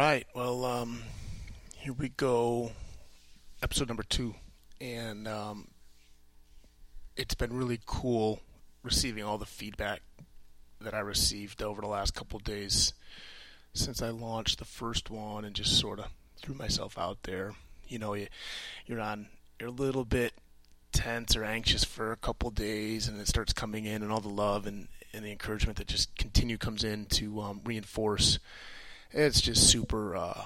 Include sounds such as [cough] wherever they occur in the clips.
right. Well, um, here we go. Episode number two. And um, it's been really cool receiving all the feedback that I received over the last couple days since I launched the first one and just sort of threw myself out there. You know, you, you're on, you're a little bit tense or anxious for a couple days, and it starts coming in, and all the love and, and the encouragement that just continue comes in to um, reinforce. It's just super. Uh,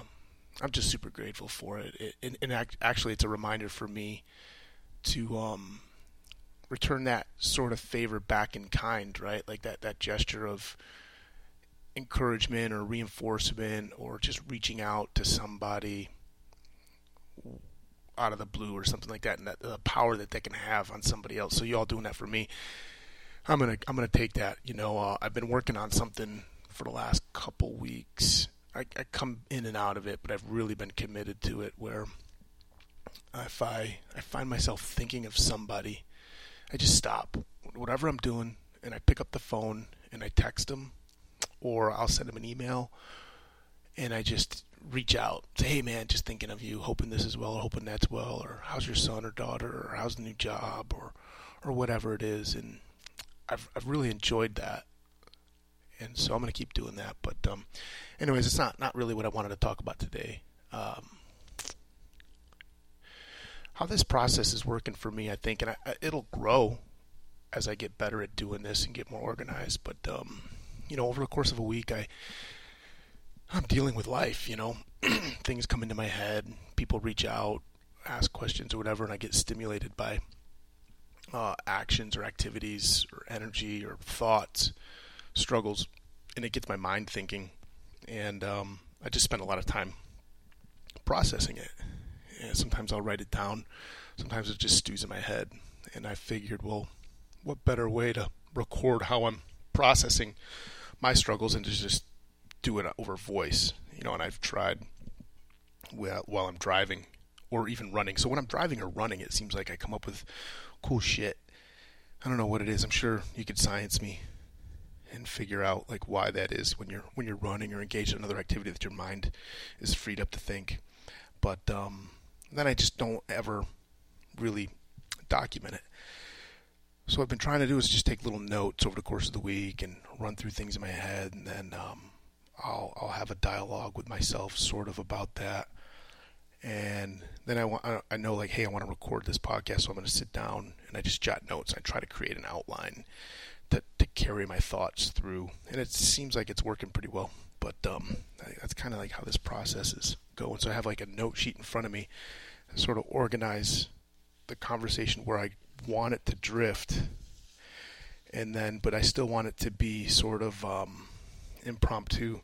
I'm just super grateful for it. it and, and, actually, it's a reminder for me to um, return that sort of favor back in kind, right? Like that that gesture of encouragement or reinforcement or just reaching out to somebody out of the blue or something like that and that the power that they can have on somebody else so you all doing that for me i'm gonna i'm gonna take that you know uh, i've been working on something for the last couple weeks I, I come in and out of it but i've really been committed to it where if i i find myself thinking of somebody I just stop. Whatever I'm doing and I pick up the phone and I text them or I'll send them an email and I just reach out, say, hey man, just thinking of you, hoping this is well, or hoping that's well, or how's your son or daughter, or how's the new job, or or whatever it is, and I've I've really enjoyed that, and so I'm gonna keep doing that. But um, anyways, it's not not really what I wanted to talk about today. Um, how this process is working for me, I think, and I, it'll grow as I get better at doing this and get more organized. But um, you know, over the course of a week, I I'm dealing with life. You know, [clears throat] things come into my head, people reach out, ask questions or whatever, and I get stimulated by uh, actions or activities or energy or thoughts, struggles, and it gets my mind thinking. And um, I just spend a lot of time processing it and sometimes I'll write it down. Sometimes it just stews in my head. And I figured, well, what better way to record how I'm processing my struggles and to just do it over voice, you know, and I've tried while I'm driving or even running. So when I'm driving or running, it seems like I come up with cool shit. I don't know what it is. I'm sure you could science me and figure out like why that is when you're when you're running or engaged in another activity that your mind is freed up to think. But um, then I just don't ever really document it. So what I've been trying to do is just take little notes over the course of the week and run through things in my head, and then um, I'll I'll have a dialogue with myself, sort of about that. And then I want I know like, hey, I want to record this podcast, so I'm going to sit down and I just jot notes. I try to create an outline carry my thoughts through, and it seems like it's working pretty well. But um, that's kind of like how this process is going. So I have like a note sheet in front of me sort of organize the conversation where I want it to drift, and then but I still want it to be sort of um, impromptu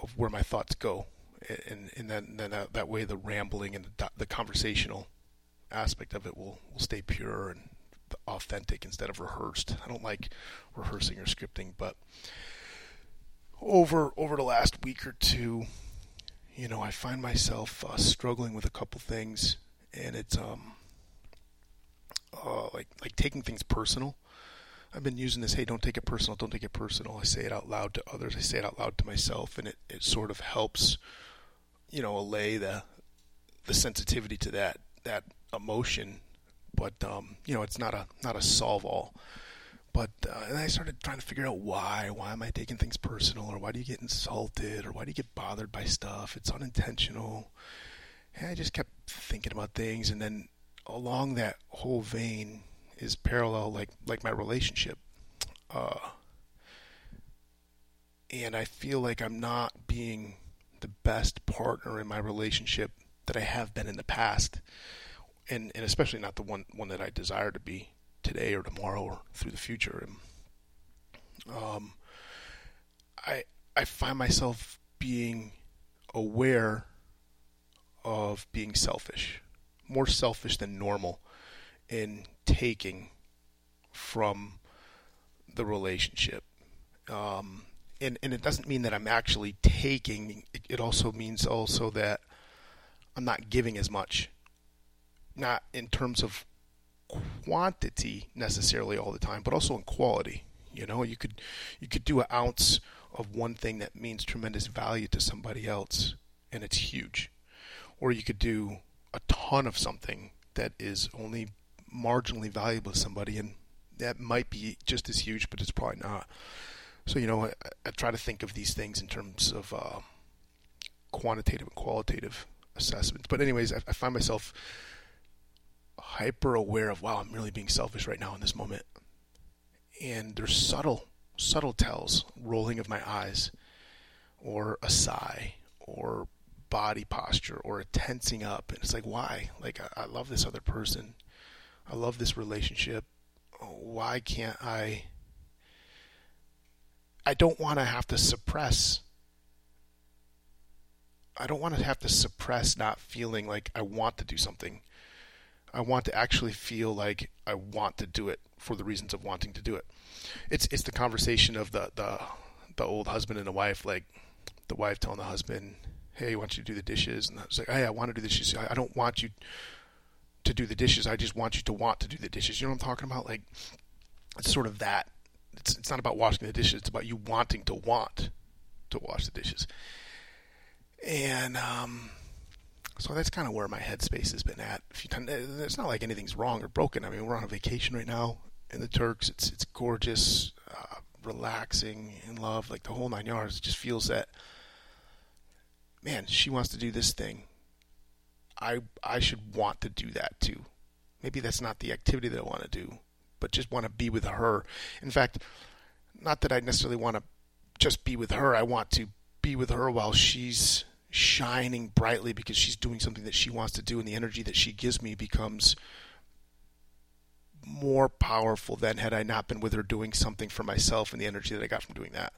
of where my thoughts go, and and then then that, that way the rambling and the, the conversational aspect of it will will stay pure and authentic instead of rehearsed. I don't like rehearsing or scripting, but over over the last week or two, you know, I find myself uh, struggling with a couple things, and it's um, uh, like like taking things personal. I've been using this, hey, don't take it personal, don't take it personal. I say it out loud to others, I say it out loud to myself, and it, it sort of helps, you know, allay the the sensitivity to that that emotion. But um, you know, it's not a not a solve all. But uh, and I started trying to figure out why. Why am I taking things personal, or why do you get insulted, or why do you get bothered by stuff? It's unintentional. And I just kept thinking about things, and then along that whole vein is parallel, like like my relationship. Uh, and I feel like I'm not being the best partner in my relationship that I have been in the past, and and especially not the one one that I desire to be today or tomorrow or through the future. And um, I I find myself being aware of being selfish, more selfish than normal in taking from the relationship. Um, and, and it doesn't mean that I'm actually taking. It, it also means also that I'm not giving as much. Not in terms of quantity necessarily all the time, but also in quality. You know, you could you could do an ounce of one thing that means tremendous value to somebody else and it's huge. Or you could do a ton of something that is only marginally valuable to somebody and that might be just as huge, but it's probably not. So, you know, I, I try to think of these things in terms of uh, quantitative and qualitative assessments. But, anyways, I, I find myself hyper aware of, wow, I'm really being selfish right now in this moment. And there's subtle, subtle tells, rolling of my eyes, or a sigh, or body posture, or a tensing up. And it's like, why? Like, I, I love this other person. I love this relationship. Why can't I? I don't want to have to suppress. I don't want to have to suppress not feeling like I want to do something. I want to actually feel like I want to do it for the reasons of wanting to do it. It's it's the conversation of the the the old husband and the wife, like the wife telling the husband, "Hey, I want you to do the dishes," and it's like, "Hey, I want to do the dishes. I don't want you to do the dishes. I just want you to want to do the dishes." You know what I'm talking about? Like it's sort of that. It's it's not about washing the dishes. It's about you wanting to want to wash the dishes. And um, so that's kind of where my headspace has been at. It's not like anything's wrong or broken. I mean, we're on a vacation right now in the Turks. It's it's gorgeous, uh, relaxing, in love, like the whole nine yards. It just feels that, man, she wants to do this thing. I I should want to do that too. Maybe that's not the activity that I want to do, but just want to be with her. In fact, not that I necessarily want to just be with her. I want to be with her while she's shining brightly because she's doing something that she wants to do, and the energy that she gives me becomes more powerful than had I not been with her doing something for myself and the energy that I got from doing that.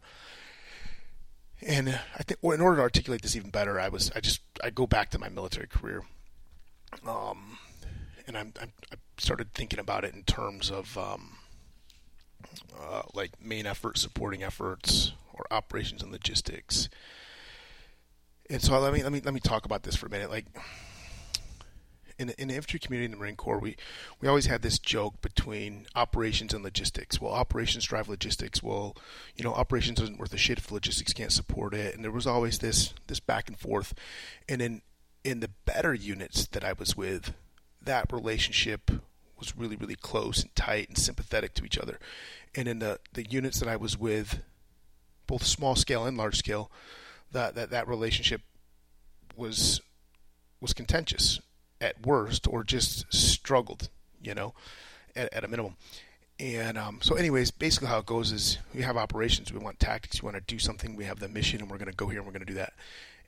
And I think, well, in order to articulate this even better, I was, I just, I go back to my military career, um, and I'm, I'm, i started thinking about it in terms of, um, uh, like main effort, supporting efforts, or operations and logistics and so let me let me let me talk about this for a minute. Like in the, in the infantry community in the Marine Corps, we we always had this joke between operations and logistics. Well, operations drive logistics. Well, you know, operations isn't worth a shit if logistics can't support it. And there was always this this back and forth. And in in the better units that I was with, that relationship was really really close and tight and sympathetic to each other. And in the the units that I was with, both small scale and large scale that that, that relationship was was contentious at worst or just struggled, you know, at, at a minimum. And um, so, anyways, basically how it goes is we have operations, we want tactics, we want to do something, we have the mission, and we're going to go here and we're going to do that.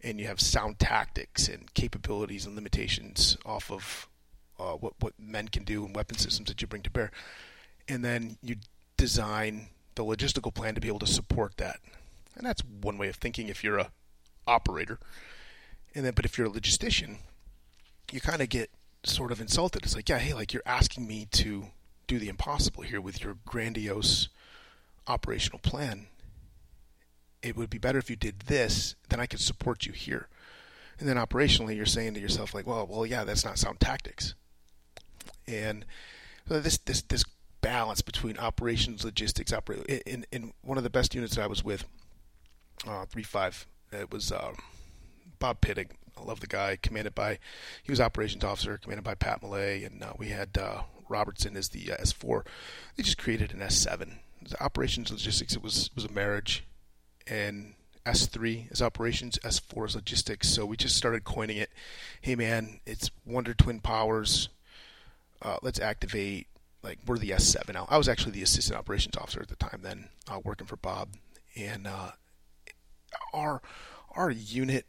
And you have sound tactics and capabilities and limitations off of uh, what what men can do and weapon systems that you bring to bear. And then you design the logistical plan to be able to support that. And that's one way of thinking if you're a operator. And then, but if you're a logistician, you kind of get sort of insulted. It's like, yeah, hey, like you're asking me to do the impossible here with your grandiose operational plan. It would be better if you did this, then I could support you here. And then operationally, you're saying to yourself, like, well, well, yeah, that's not sound tactics. And this this this balance between operations, logistics, operate in in one of the best units that I was with, uh, three five it was uh, Bob Pittig. I love the guy. Commanded by, he was operations officer, commanded by Pat Malay, and uh, we had uh, Robertson as the uh, S4. They just created an S7. The operations logistics. It was was a marriage, and S3 is operations, S4 is logistics. So we just started coining it. Hey man, it's Wonder Twin Powers. Uh, let's activate. Like we're the S7 now. I was actually the assistant operations officer at the time, then uh, working for Bob, and uh, our our unit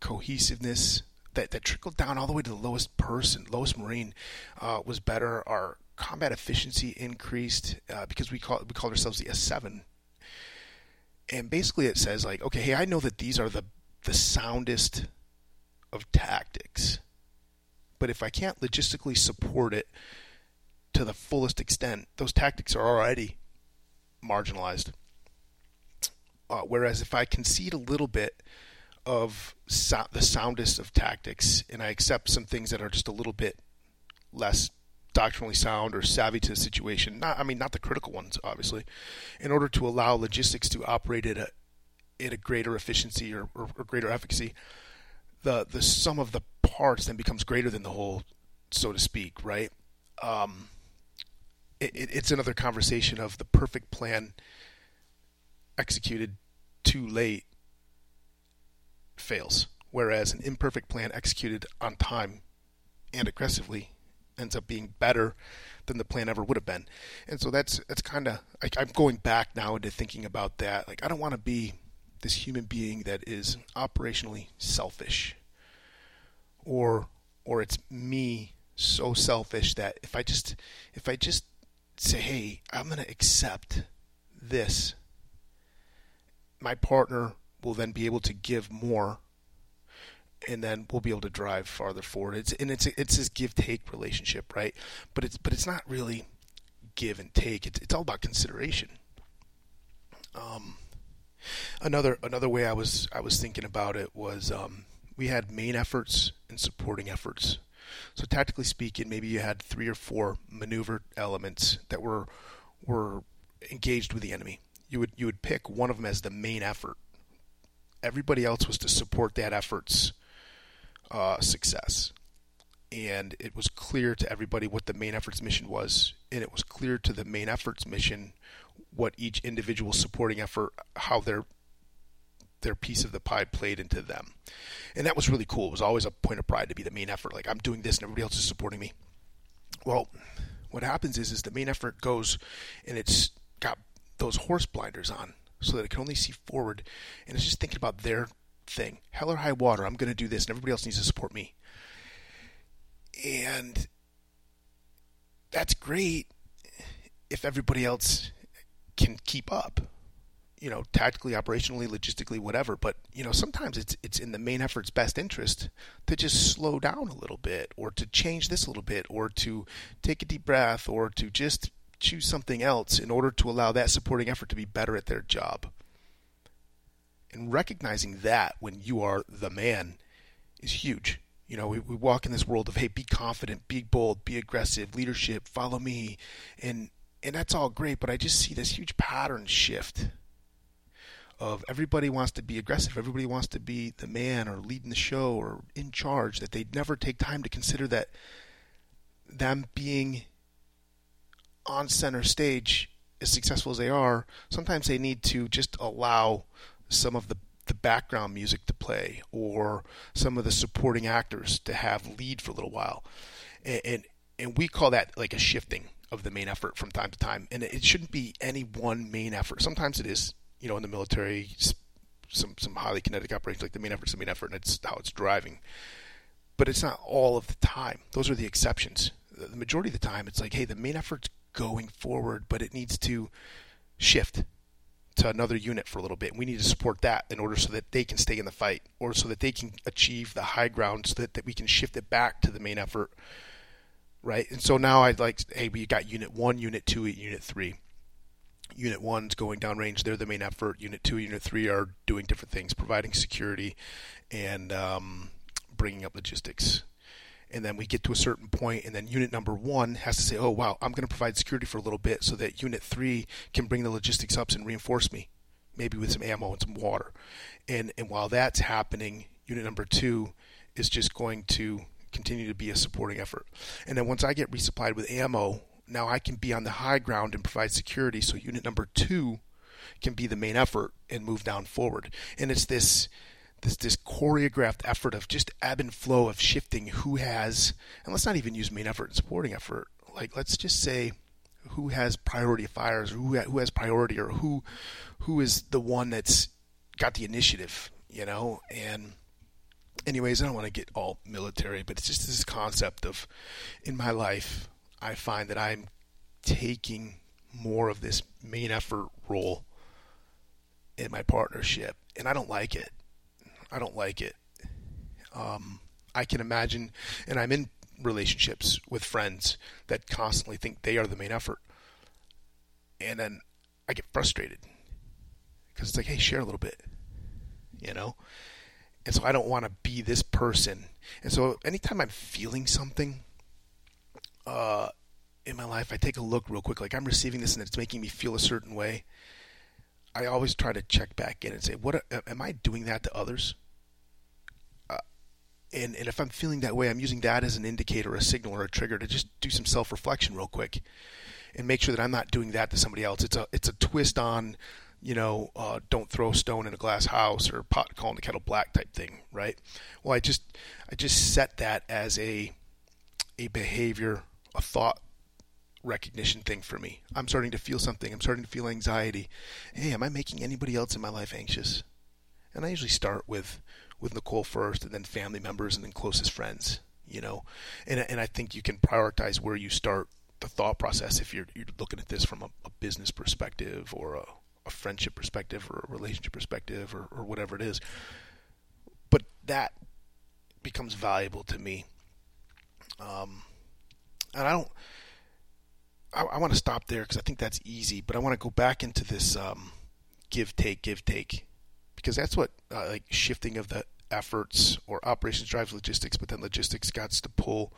cohesiveness that, that trickled down all the way to the lowest person, lowest marine, uh, was better. Our combat efficiency increased uh, because we call we call ourselves the S7. And basically, it says like, okay, hey, I know that these are the the soundest of tactics, but if I can't logistically support it to the fullest extent, those tactics are already marginalized. Uh, whereas if I concede a little bit of so- the soundest of tactics and I accept some things that are just a little bit less doctrinally sound or savvy to the situation, not I mean not the critical ones obviously, in order to allow logistics to operate at a at a greater efficiency or, or, or greater efficacy, the the sum of the parts then becomes greater than the whole, so to speak, right? Um, it, it's another conversation of the perfect plan executed too late fails, whereas an imperfect plan executed on time and aggressively ends up being better than the plan ever would have been. And so that's that's kind of like I'm going back now into thinking about that. Like I don't want to be this human being that is operationally selfish, or or it's me so selfish that if I just if I just say, hey, I'm going to accept this, my partner will then be able to give more and then we'll be able to drive farther forward. It's and it's it's this give take relationship, right? But it's but it's not really give and take. It's it's all about consideration. Um, another another way I was I was thinking about it was um, we had main efforts and supporting efforts. So tactically speaking, maybe you had three or four maneuver elements that were were engaged with the enemy. You would you would pick one of them as the main effort. Everybody else was to support that effort's uh, success. And it was clear to everybody what the main effort's mission was, and it was clear to the main effort's mission what each individual supporting effort, how their their piece of the pie played into them. And that was really cool. It was always a point of pride to be the main effort. Like I'm doing this and everybody else is supporting me. Well, what happens is is the main effort goes and it's those horse blinders on so that it can only see forward and it's just thinking about their thing. Hell or high water, I'm going to do this, and everybody else needs to support me. And that's great if everybody else can keep up. You know, tactically, operationally, logistically, whatever. But you know, sometimes it's it's in the main effort's best interest to just slow down a little bit, or to change this a little bit, or to take a deep breath, or to just choose something else in order to allow that supporting effort to be better at their job. And recognizing that when you are the man is huge. You know, we, we walk in this world of hey, be confident, be bold, be aggressive, leadership, follow me, and and that's all great. But I just see this huge pattern shift of everybody wants to be aggressive, everybody wants to be the man or leading the show or in charge. That they never take time to consider that them being on center stage, as successful as they are, sometimes they need to just allow some of the the background music to play or some of the supporting actors to have lead for a little while. And, and and, we call that like a shifting of the main effort from time to time. And it shouldn't be any one main effort. Sometimes it is you know in the military some some highly kinetic operations like the main effort is the main effort and it's how it's driving. But it's not all of the time. Those are the exceptions. The majority of the time it's like hey the main effort's going forward but it needs to shift to another unit for a little bit. We need to support that in order so that they can stay in the fight or so that they can achieve the high ground so that, that we can shift it back to the main effort. Right. And so now I'd like, hey, we got unit one, unit two, unit three. Unit one's going downrange. They're the main effort. Unit two, unit three are doing different things, providing security and um, bringing up logistics and then we get to a certain point, and then unit number one has to say, "Oh wow, I'm going to provide security for a little bit, so that unit three can bring the logistics up and reinforce me, maybe with some ammo and some water." And and while that's happening, unit number two is just going to continue to be a supporting effort. And then once I get resupplied with ammo, now I can be on the high ground and provide security. So unit number two can be the main effort and move down forward. And it's this this this choreographed effort of just ebb and flow of shifting who has and let's not even use main effort and supporting effort. Like let's just say who has priority fires or who who has priority or who who is the one that's got the initiative you know? And anyways I don't want to get all military but it's just this concept of in my life I find that I'm taking more of this main effort role in my partnership and I don't like it I don't like it. Um, I can imagine, and I'm in relationships with friends that constantly think they are the main effort, and then I get frustrated because it's like, hey, share a little bit, you know. And so I don't want to be this person. And so anytime I'm feeling something uh, in my life, I take a look real quick, like I'm receiving this and it's making me feel a certain way. I always try to check back in and say, what am I doing that to others? And and if I'm feeling that way, I'm using that as an indicator, a signal, or a trigger to just do some self reflection real quick, and make sure that I'm not doing that to somebody else. It's a it's a twist on, you know, uh, don't throw a stone in a glass house or pot calling the kettle black type thing, right? Well, I just I just set that as a a behavior, a thought recognition thing for me. I'm starting to feel something. I'm starting to feel anxiety. Hey, am I making anybody else in my life anxious? And I usually start with with Nicole first, and then family members, and then closest friends. You know, and and I think you can prioritize where you start the thought process if you're you're looking at this from a, a business perspective or a, a, friendship perspective or a relationship perspective or, or whatever it is. But that becomes valuable to me. Um, and I don't I, I want to stop there because I think that's easy, but I want to go back into this um, give take give take because that's what uh, like shifting of the efforts or operations drives logistics, but then logistics got to pull.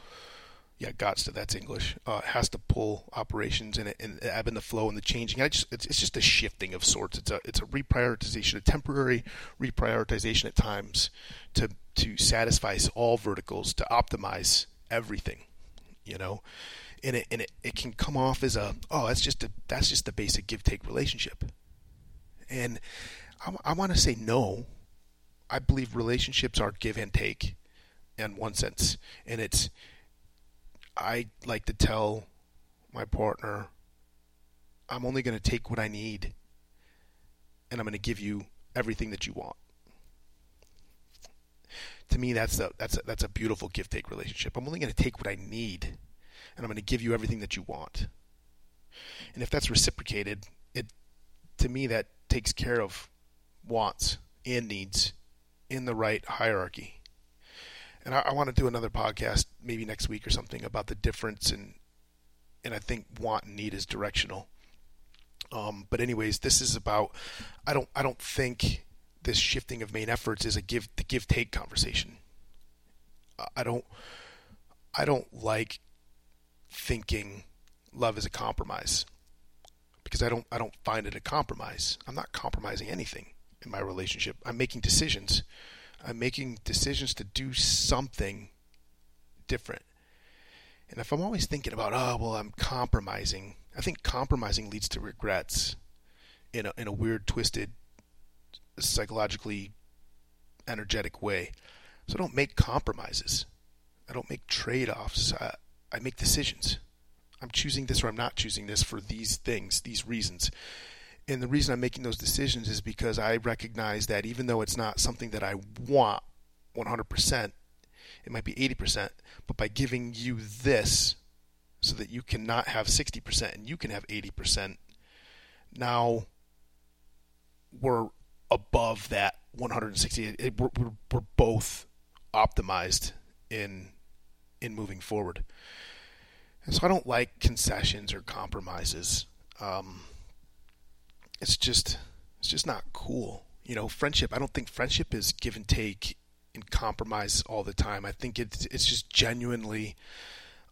Yeah, got to that's English. Uh, has to pull operations and, and ebb and the flow and the changing. I just it's, it's just a shifting of sorts. It's a it's a reprioritization, a temporary reprioritization at times to to satisfy all verticals, to optimize everything. You know, and it and it, it can come off as a oh that's just a that's just the basic give take relationship and I, I want to say no. I believe relationships are give and take in one sense. And it's I like to tell my partner I'm only going to take what I need and I'm going to give you everything that you want. To me that's a that's a, that's a beautiful give take relationship. I'm only going to take what I need and I'm going to give you everything that you want. And if that's reciprocated, it to me that takes care of wants and needs in the right hierarchy. And I, I want to do another podcast maybe next week or something about the difference in and I think want and need is directional. Um, but anyways, this is about I don't I don't think this shifting of main efforts is a give the give take conversation. I don't I don't like thinking love is a compromise because I don't I don't find it a compromise. I'm not compromising anything in my relationship. I'm making decisions. I'm making decisions to do something different. And if I'm always thinking about, oh, well, I'm compromising, I think compromising leads to regrets in a, in a weird, twisted, psychologically energetic way. So I don't make compromises. I don't make trade offs. I make decisions. I'm choosing this or I'm not choosing this for these things, these reasons. And the reason I'm making those decisions is because I recognize that even though it's not something that I want 100%, it might be 80%, but by giving you this so that you cannot have 60% and you can have 80%, now we're above that 160. It, we're, we're, both optimized in in moving forward. And so I don't like concessions or compromises. Um, it's just it's just not cool. You know, friendship. I don't think friendship is give and take and compromise all the time. I think it's it's just genuinely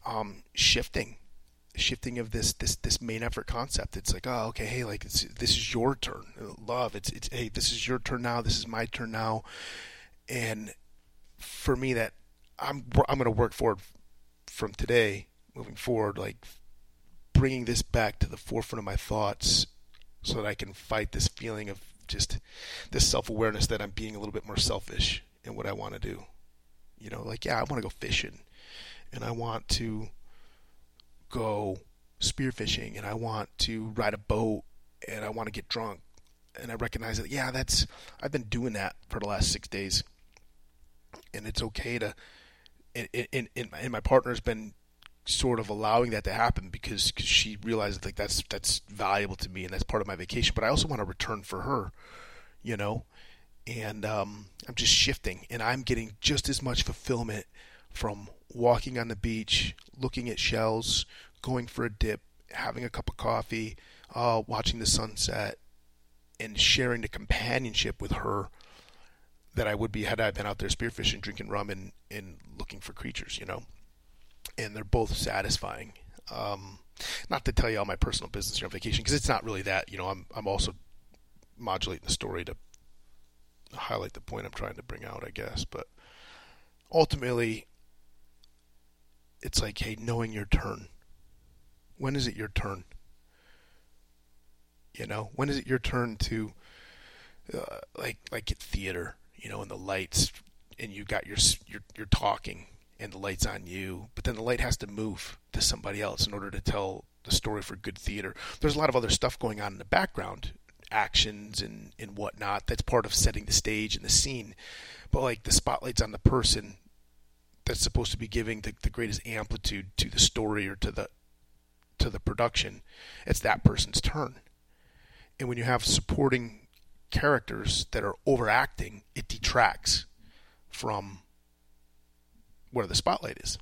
um, shifting, shifting of this this this main effort concept. It's like, oh, okay, hey, like this is your turn. Love. It's it's hey, this is your turn now. This is my turn now. And for me, that I'm I'm to work forward from today moving forward, like bringing this back to the forefront of my thoughts so that I can fight this feeling of just this self awareness that I'm being a little bit more selfish in what I want to do. You know, like, yeah, I want to go fishing and I want to go spearfishing and I want to ride a boat and I want to get drunk. And I recognize that, yeah, that's, I've been doing that for the last six days. And it's okay to, and, and, and, my partner's been sort of allowing that to happen because cause she realizes like that's that's valuable to me and that's part of my vacation. But I also want to return for her, you know, and um, I'm just shifting, and I'm getting just as much fulfillment from walking on the beach, looking at shells, going for a dip, having a cup of coffee, uh, watching the sunset, and sharing the companionship with her that I would be had I been out there spearfishing, drinking rum, and, and looking for creatures, you know. And they're both satisfying. Um, not to tell you all my personal business here on vacation because it's not really that. You know, I'm I'm also modulating the story to highlight the point I'm trying to bring out, I guess. But ultimately, it's like, hey, knowing your turn. When is it your turn? You know, when is it your turn to, uh, like, like at theater, you know, and the lights, and you got your, you're, you're talking, and the light's on you, but then the light has to move to somebody else in order to tell the story for good theater. There's a lot of other stuff going on in the background, actions and, and whatnot. That's part of setting the stage and the scene. But like the spotlight's on the person that's supposed to be giving the, the greatest amplitude to the story or to the to the production. It's that person's turn. And when you have supporting characters that are overacting, it detracts from where the spotlight is.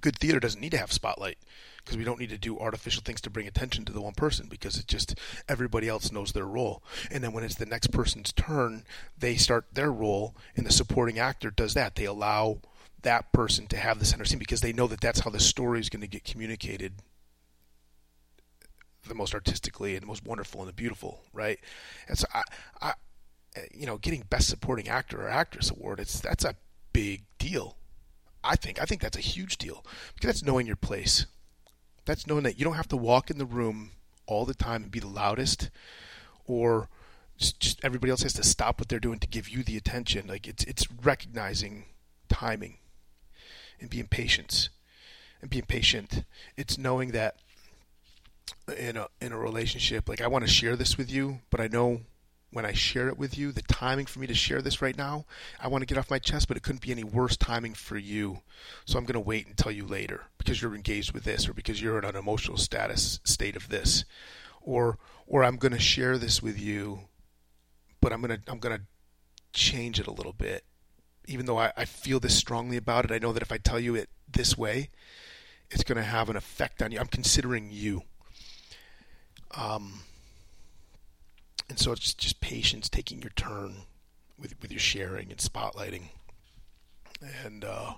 good theater doesn't need to have spotlight because we don't need to do artificial things to bring attention to the one person because it just everybody else knows their role. And then when it's the next person's turn, they start their role, and the supporting actor does that. They allow that person to have the center scene because they know that that's how the story is going to get communicated the most artistically and the most wonderful and the beautiful, right? And so I, I you know, getting best supporting actor or actress award, it's that's a big deal. I think I think that's a huge deal because that's knowing your place. That's knowing that you don't have to walk in the room all the time and be the loudest, or just, everybody else has to stop what they're doing to give you the attention. Like it's it's recognizing timing and being patient and being patient. It's knowing that in a in a relationship, like I want to share this with you, but I know when I share it with you, the timing for me to share this right now, I want to get off my chest, but it couldn't be any worse timing for you. So I'm going to wait and tell you later because you're engaged with this or because you're in an emotional status state of this. Or or I'm going to share this with you, but I'm going to I'm going to change it a little bit. Even though I, I feel this strongly about it, I know that if I tell you it this way, it's going to have an effect on you. I'm considering you. Um, and so it's just patience, taking your turn with with your sharing and spotlighting. And uh,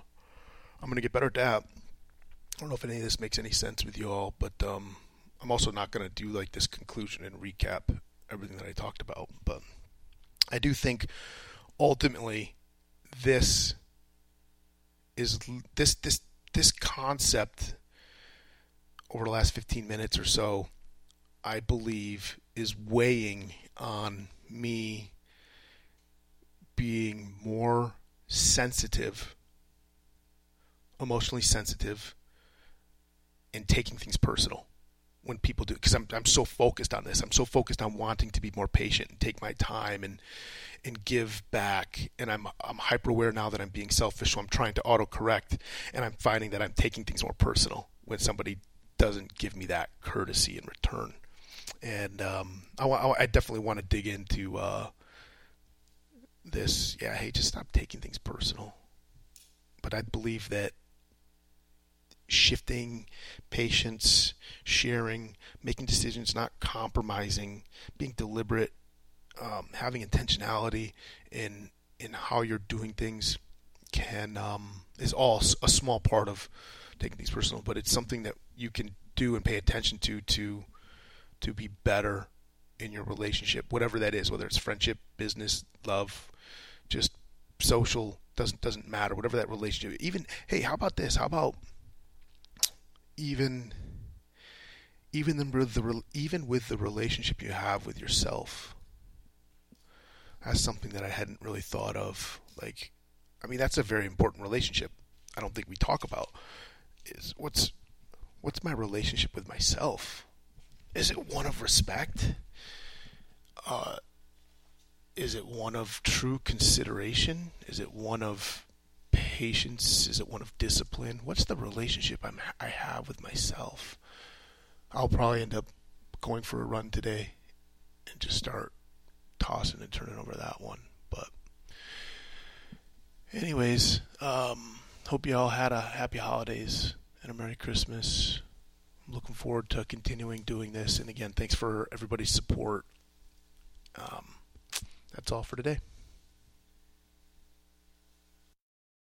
I'm to get better at that. I don't know if any of this makes any sense with you all, but um, I'm also not to do like this conclusion and recap everything that I talked about. But I do think ultimately this is this this this concept over the last 15 minutes or so I believe is weighing on me being more sensitive, emotionally sensitive, and taking things personal when people do because I'm I'm so focused on this. I'm so focused on wanting to be more patient and take my time and and give back. And I'm I'm hyper aware now that I'm being selfish, so I'm trying to autocorrect, and I'm finding that I'm taking things more personal when somebody doesn't give me that courtesy in return and um, I, I, definitely want to dig into uh, this. Yeah, hey, just stop taking things personal. But I believe that shifting, patience, sharing, making decisions, not compromising, being deliberate, um, having intentionality in in how you're doing things can um, is all a small part of taking things personal. But it's something that you can do and pay attention to to to be better in your relationship, whatever that is, whether it's friendship, business, love, just social, doesn't doesn't matter, whatever that relationship. Even hey, how about this? How about even even the, even with the relationship you have with yourself? That's something that I hadn't really thought of. Like, I mean, that's a very important relationship. I don't think we talk about is what's what's my relationship with myself is it one of respect? Uh, is it one of true consideration? Is it one of patience? Is it one of discipline? What's the relationship I'm, I have with myself? I'll probably end up going for a run today and just start tossing and turning over that one. But, anyways, um, hope you all had a happy holidays and a Merry Christmas. Looking forward to continuing doing this. And again, thanks for everybody's support. Um, that's all for today.